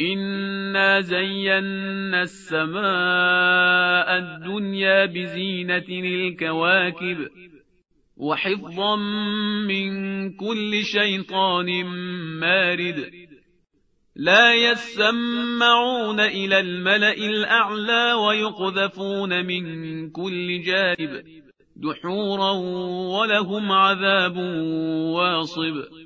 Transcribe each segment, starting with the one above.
إنا زينا السماء الدنيا بزينة الكواكب وحفظا من كل شيطان مارد لا يسمعون إلى الملأ الأعلى ويقذفون من كل جانب دحورا ولهم عذاب واصب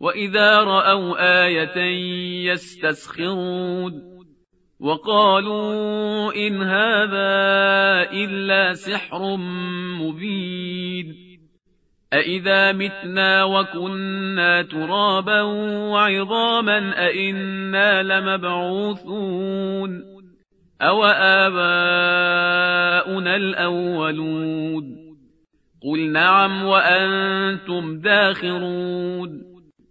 وإذا رأوا آية يستسخرون وقالوا إن هذا إلا سحر مبين أإذا متنا وكنا ترابا وعظاما أإنا لمبعوثون أو آباؤنا الأولون قل نعم وأنتم داخرون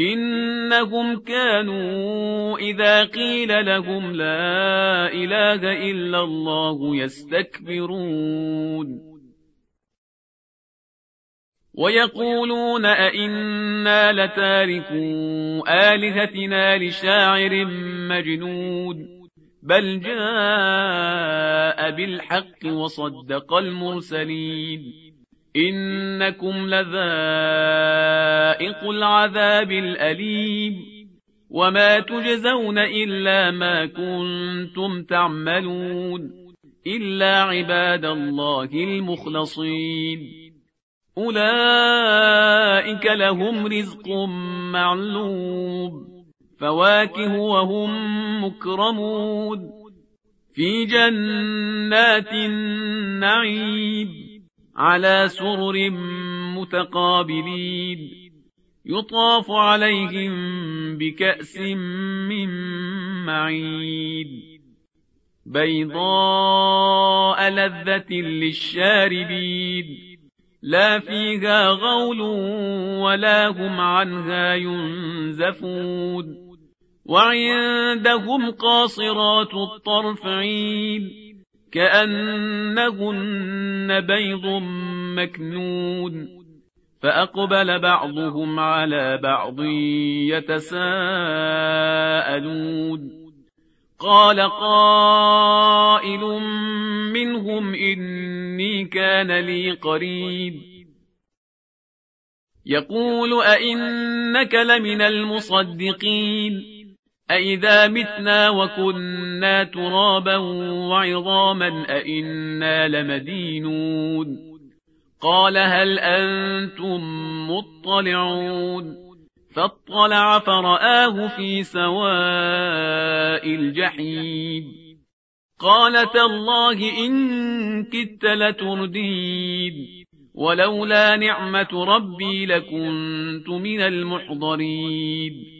إنهم كانوا إذا قيل لهم لا إله إلا الله يستكبرون. ويقولون أئنا لتاركوا آلهتنا لشاعر مجنود بل جاء بالحق وصدق المرسلين. إنكم لذائق العذاب الأليم وما تجزون إلا ما كنتم تعملون إلا عباد الله المخلصين. أولئك لهم رزق معلوم فواكه وهم مكرمون. في جنات النعيم. على سرر متقابلين. يطاف عليهم بكأس من معين. بيضاء لذة للشاربين. لا فيها غول ولا هم عنها ينزفون. وعندهم قاصرات الطرف عين كأنهن بيض مكنون فأقبل بعضهم على بعض يتساءلون. قال قائل منهم إني كان لي قريب. يقول أئنك لمن المصدقين. أئذا متنا وكنا ترابا وعظاما أئنا لمدينون قال هل أنتم مطلعون فاطلع فرآه في سواء الجحيم قال تالله إن كدت لتردين ولولا نعمة ربي لكنت من المحضرين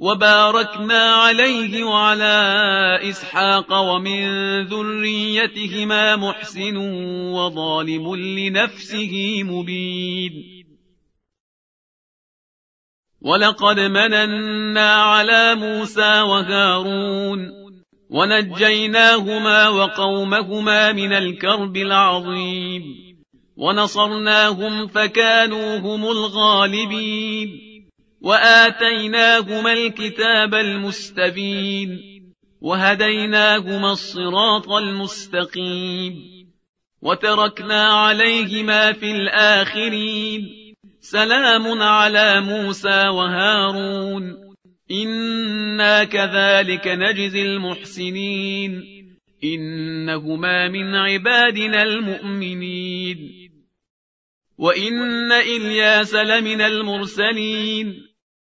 وباركنا عليه وعلى إسحاق ومن ذريتهما محسن وظالم لنفسه مبين. ولقد مننا على موسى وهارون ونجيناهما وقومهما من الكرب العظيم. ونصرناهم فكانوا هم الغالبين. وآتيناهما الكتاب المستبين وهديناهما الصراط المستقيم وتركنا عليهما في الآخرين سلام على موسى وهارون إنا كذلك نجزي المحسنين إنهما من عبادنا المؤمنين وإن إلياس لمن المرسلين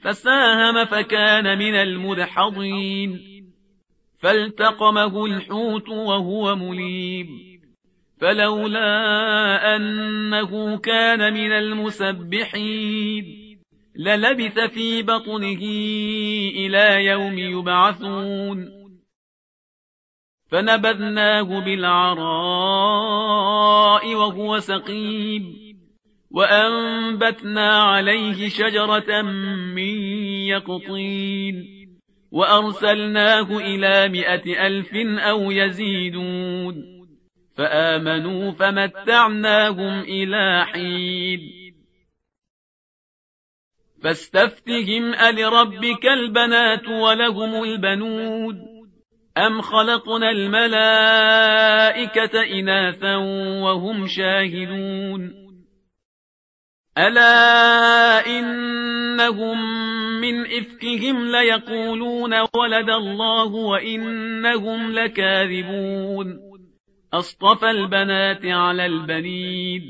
فساهم فكان من المدحضين. فالتقمه الحوت وهو مليم. فلولا أنه كان من المسبحين للبث في بطنه إلى يوم يبعثون. فنبذناه بالعراء وهو سقيم. وأنبتنا عليه شجرة من يقطين وأرسلناه إلى مائة ألف أو يزيدون فآمنوا فمتعناهم إلى حين فاستفتهم ألربك البنات ولهم البنود أم خلقنا الملائكة إناثا وهم شاهدون ألا إنهم من إفكهم ليقولون ولد الله وإنهم لكاذبون. أصطفى البنات على البنين.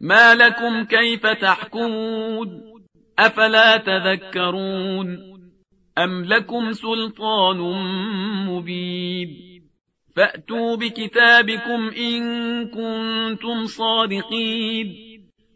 ما لكم كيف تحكمون؟ أفلا تذكرون؟ أم لكم سلطان مبين؟ فأتوا بكتابكم إن كنتم صادقين.